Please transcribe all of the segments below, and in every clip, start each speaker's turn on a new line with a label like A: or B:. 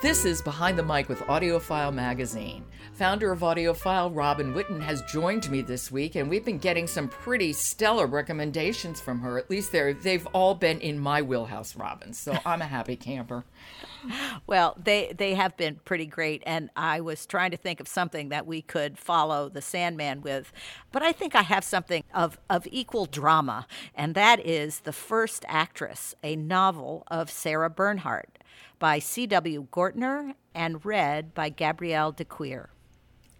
A: This is Behind the Mic with AudioFile Magazine. Founder of AudioFile, Robin Whitten, has joined me this week, and we've been getting some pretty stellar recommendations from her. At least they're, they've all been in my wheelhouse, Robin, so I'm a happy camper.
B: Well, they, they have been pretty great, and I was trying to think of something that we could follow The Sandman with, but I think I have something of, of equal drama, and that is The First Actress, a novel of Sarah Bernhardt by C.W. Gortner and read by Gabrielle de Cuir.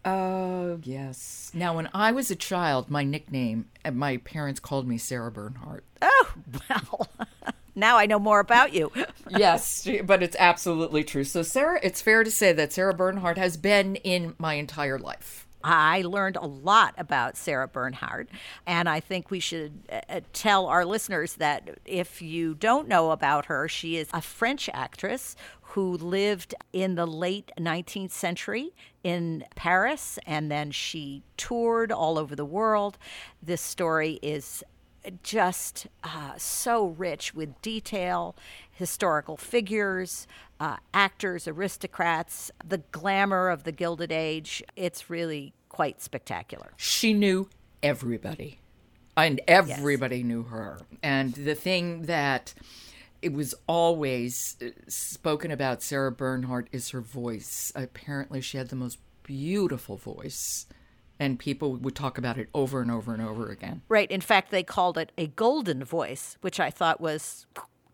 A: Oh, yes. Now, when I was a child, my nickname, uh, my parents called me Sarah Bernhardt.
B: Oh, well, now I know more about you.
A: yes, but it's absolutely true. So, Sarah, it's fair to say that Sarah Bernhardt has been in my entire life.
B: I learned a lot about Sarah Bernhardt, and I think we should uh, tell our listeners that if you don't know about her, she is a French actress who lived in the late 19th century in Paris, and then she toured all over the world. This story is just uh, so rich with detail, historical figures, uh, actors, aristocrats, the glamour of the Gilded Age. It's really quite spectacular.
A: She knew everybody, and everybody yes. knew her. And the thing that it was always uh, spoken about Sarah Bernhardt is her voice. Apparently, she had the most beautiful voice and people would talk about it over and over and over again.
B: Right. In fact, they called it a golden voice, which I thought was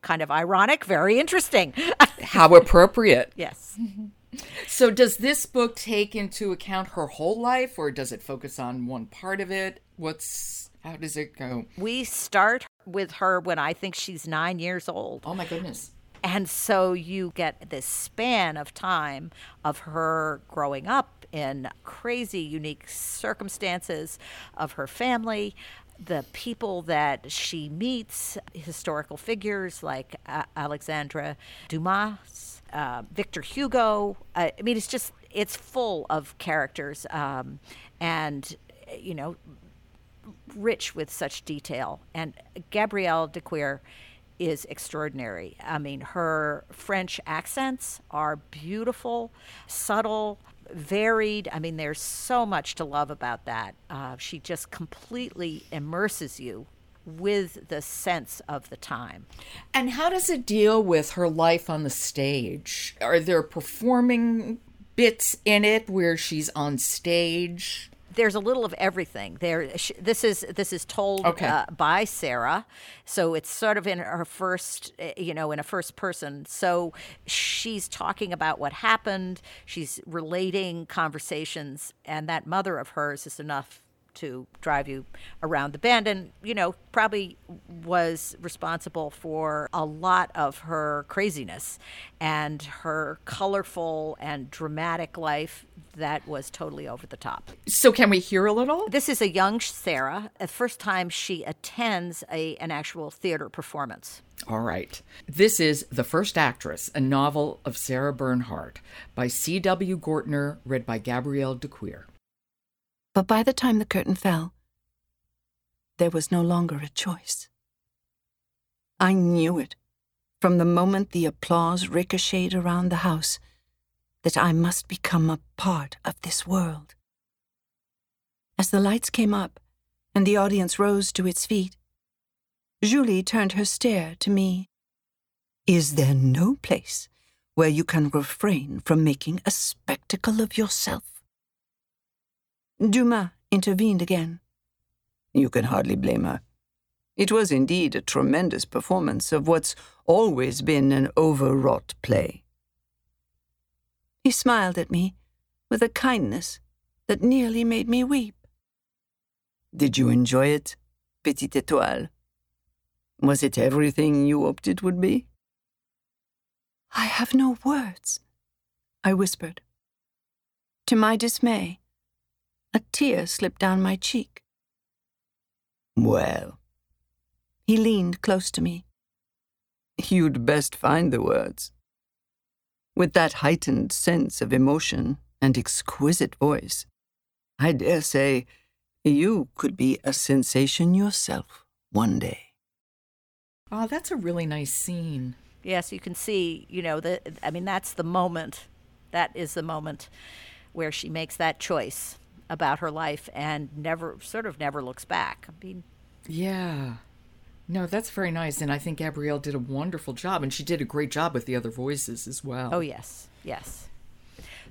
B: kind of ironic, very interesting.
A: How appropriate.
B: yes.
A: So, does this book take into account her whole life, or does it focus on one part of it? What's how does it go?
B: We start with her when I think she's nine years old.
A: Oh my goodness.
B: And so you get this span of time of her growing up in crazy, unique circumstances of her family, the people that she meets, historical figures like uh, Alexandre Dumas, uh, Victor Hugo. Uh, I mean, it's just, it's full of characters um, and, you know, rich with such detail. And Gabrielle de Cuir is extraordinary. I mean, her French accents are beautiful, subtle, varied. I mean, there's so much to love about that. Uh, she just completely immerses you with the sense of the time.
A: And how does it deal with her life on the stage? Are there performing bits in it where she's on stage?
B: There's a little of everything there. This is this is told okay. uh, by Sarah, so it's sort of in her first, eh, you know, in a first person. So she's talking about what happened. She's relating conversations, and that mother of hers is enough to drive you around the bend and you know probably was responsible for a lot of her craziness and her colorful and dramatic life that was totally over the top.
A: So can we hear a little?
B: This is a young Sarah, the first time she attends a an actual theater performance.
A: All right. This is The First Actress, a novel of Sarah Bernhardt by C.W. Gortner, read by Gabrielle de Cuir.
C: But by the time the curtain fell, there was no longer a choice. I knew it from the moment the applause ricocheted around the house that I must become a part of this world. As the lights came up and the audience rose to its feet, Julie turned her stare to me. Is there no place where you can refrain from making a spectacle of yourself? Dumas intervened again. You can hardly blame her. It was indeed a tremendous performance of what's always been an overwrought play. He smiled at me with a kindness that nearly made me weep. Did you enjoy it, Petite Étoile? Was it everything you hoped it would be? I have no words, I whispered. To my dismay, a tear slipped down my cheek. Well, he leaned close to me. You'd best find the words. With that heightened sense of emotion and exquisite voice, I dare say you could be a sensation yourself one day.
A: Oh, that's a really nice scene.
B: Yes, you can see, you know, the I mean that's the moment. That is the moment where she makes that choice about her life and never sort of never looks back. I mean,
A: yeah. No, that's very nice and I think Gabrielle did a wonderful job and she did a great job with the other voices as well.
B: Oh yes. Yes.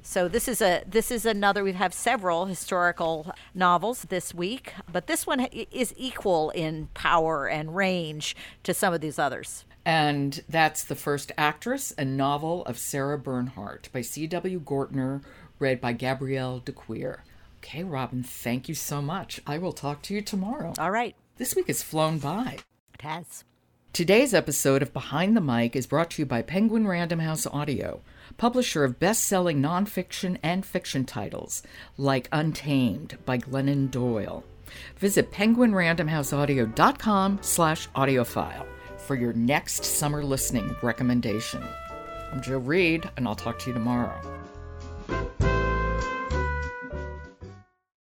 B: So this is a this is another we have several historical novels this week, but this one is equal in power and range to some of these others.
A: And that's The First Actress, a novel of Sarah Bernhardt by C.W. Gortner, read by Gabrielle de Cuir. Okay, Robin, thank you so much. I will talk to you tomorrow.
B: All right.
A: This week has flown by.
B: It has.
A: Today's episode of Behind the Mic is brought to you by Penguin Random House Audio, publisher of best selling nonfiction and fiction titles like Untamed by Glennon Doyle. Visit penguinrandomhouseaudio.com slash audiofile for your next summer listening recommendation. I'm Jo Reed, and I'll talk to you tomorrow.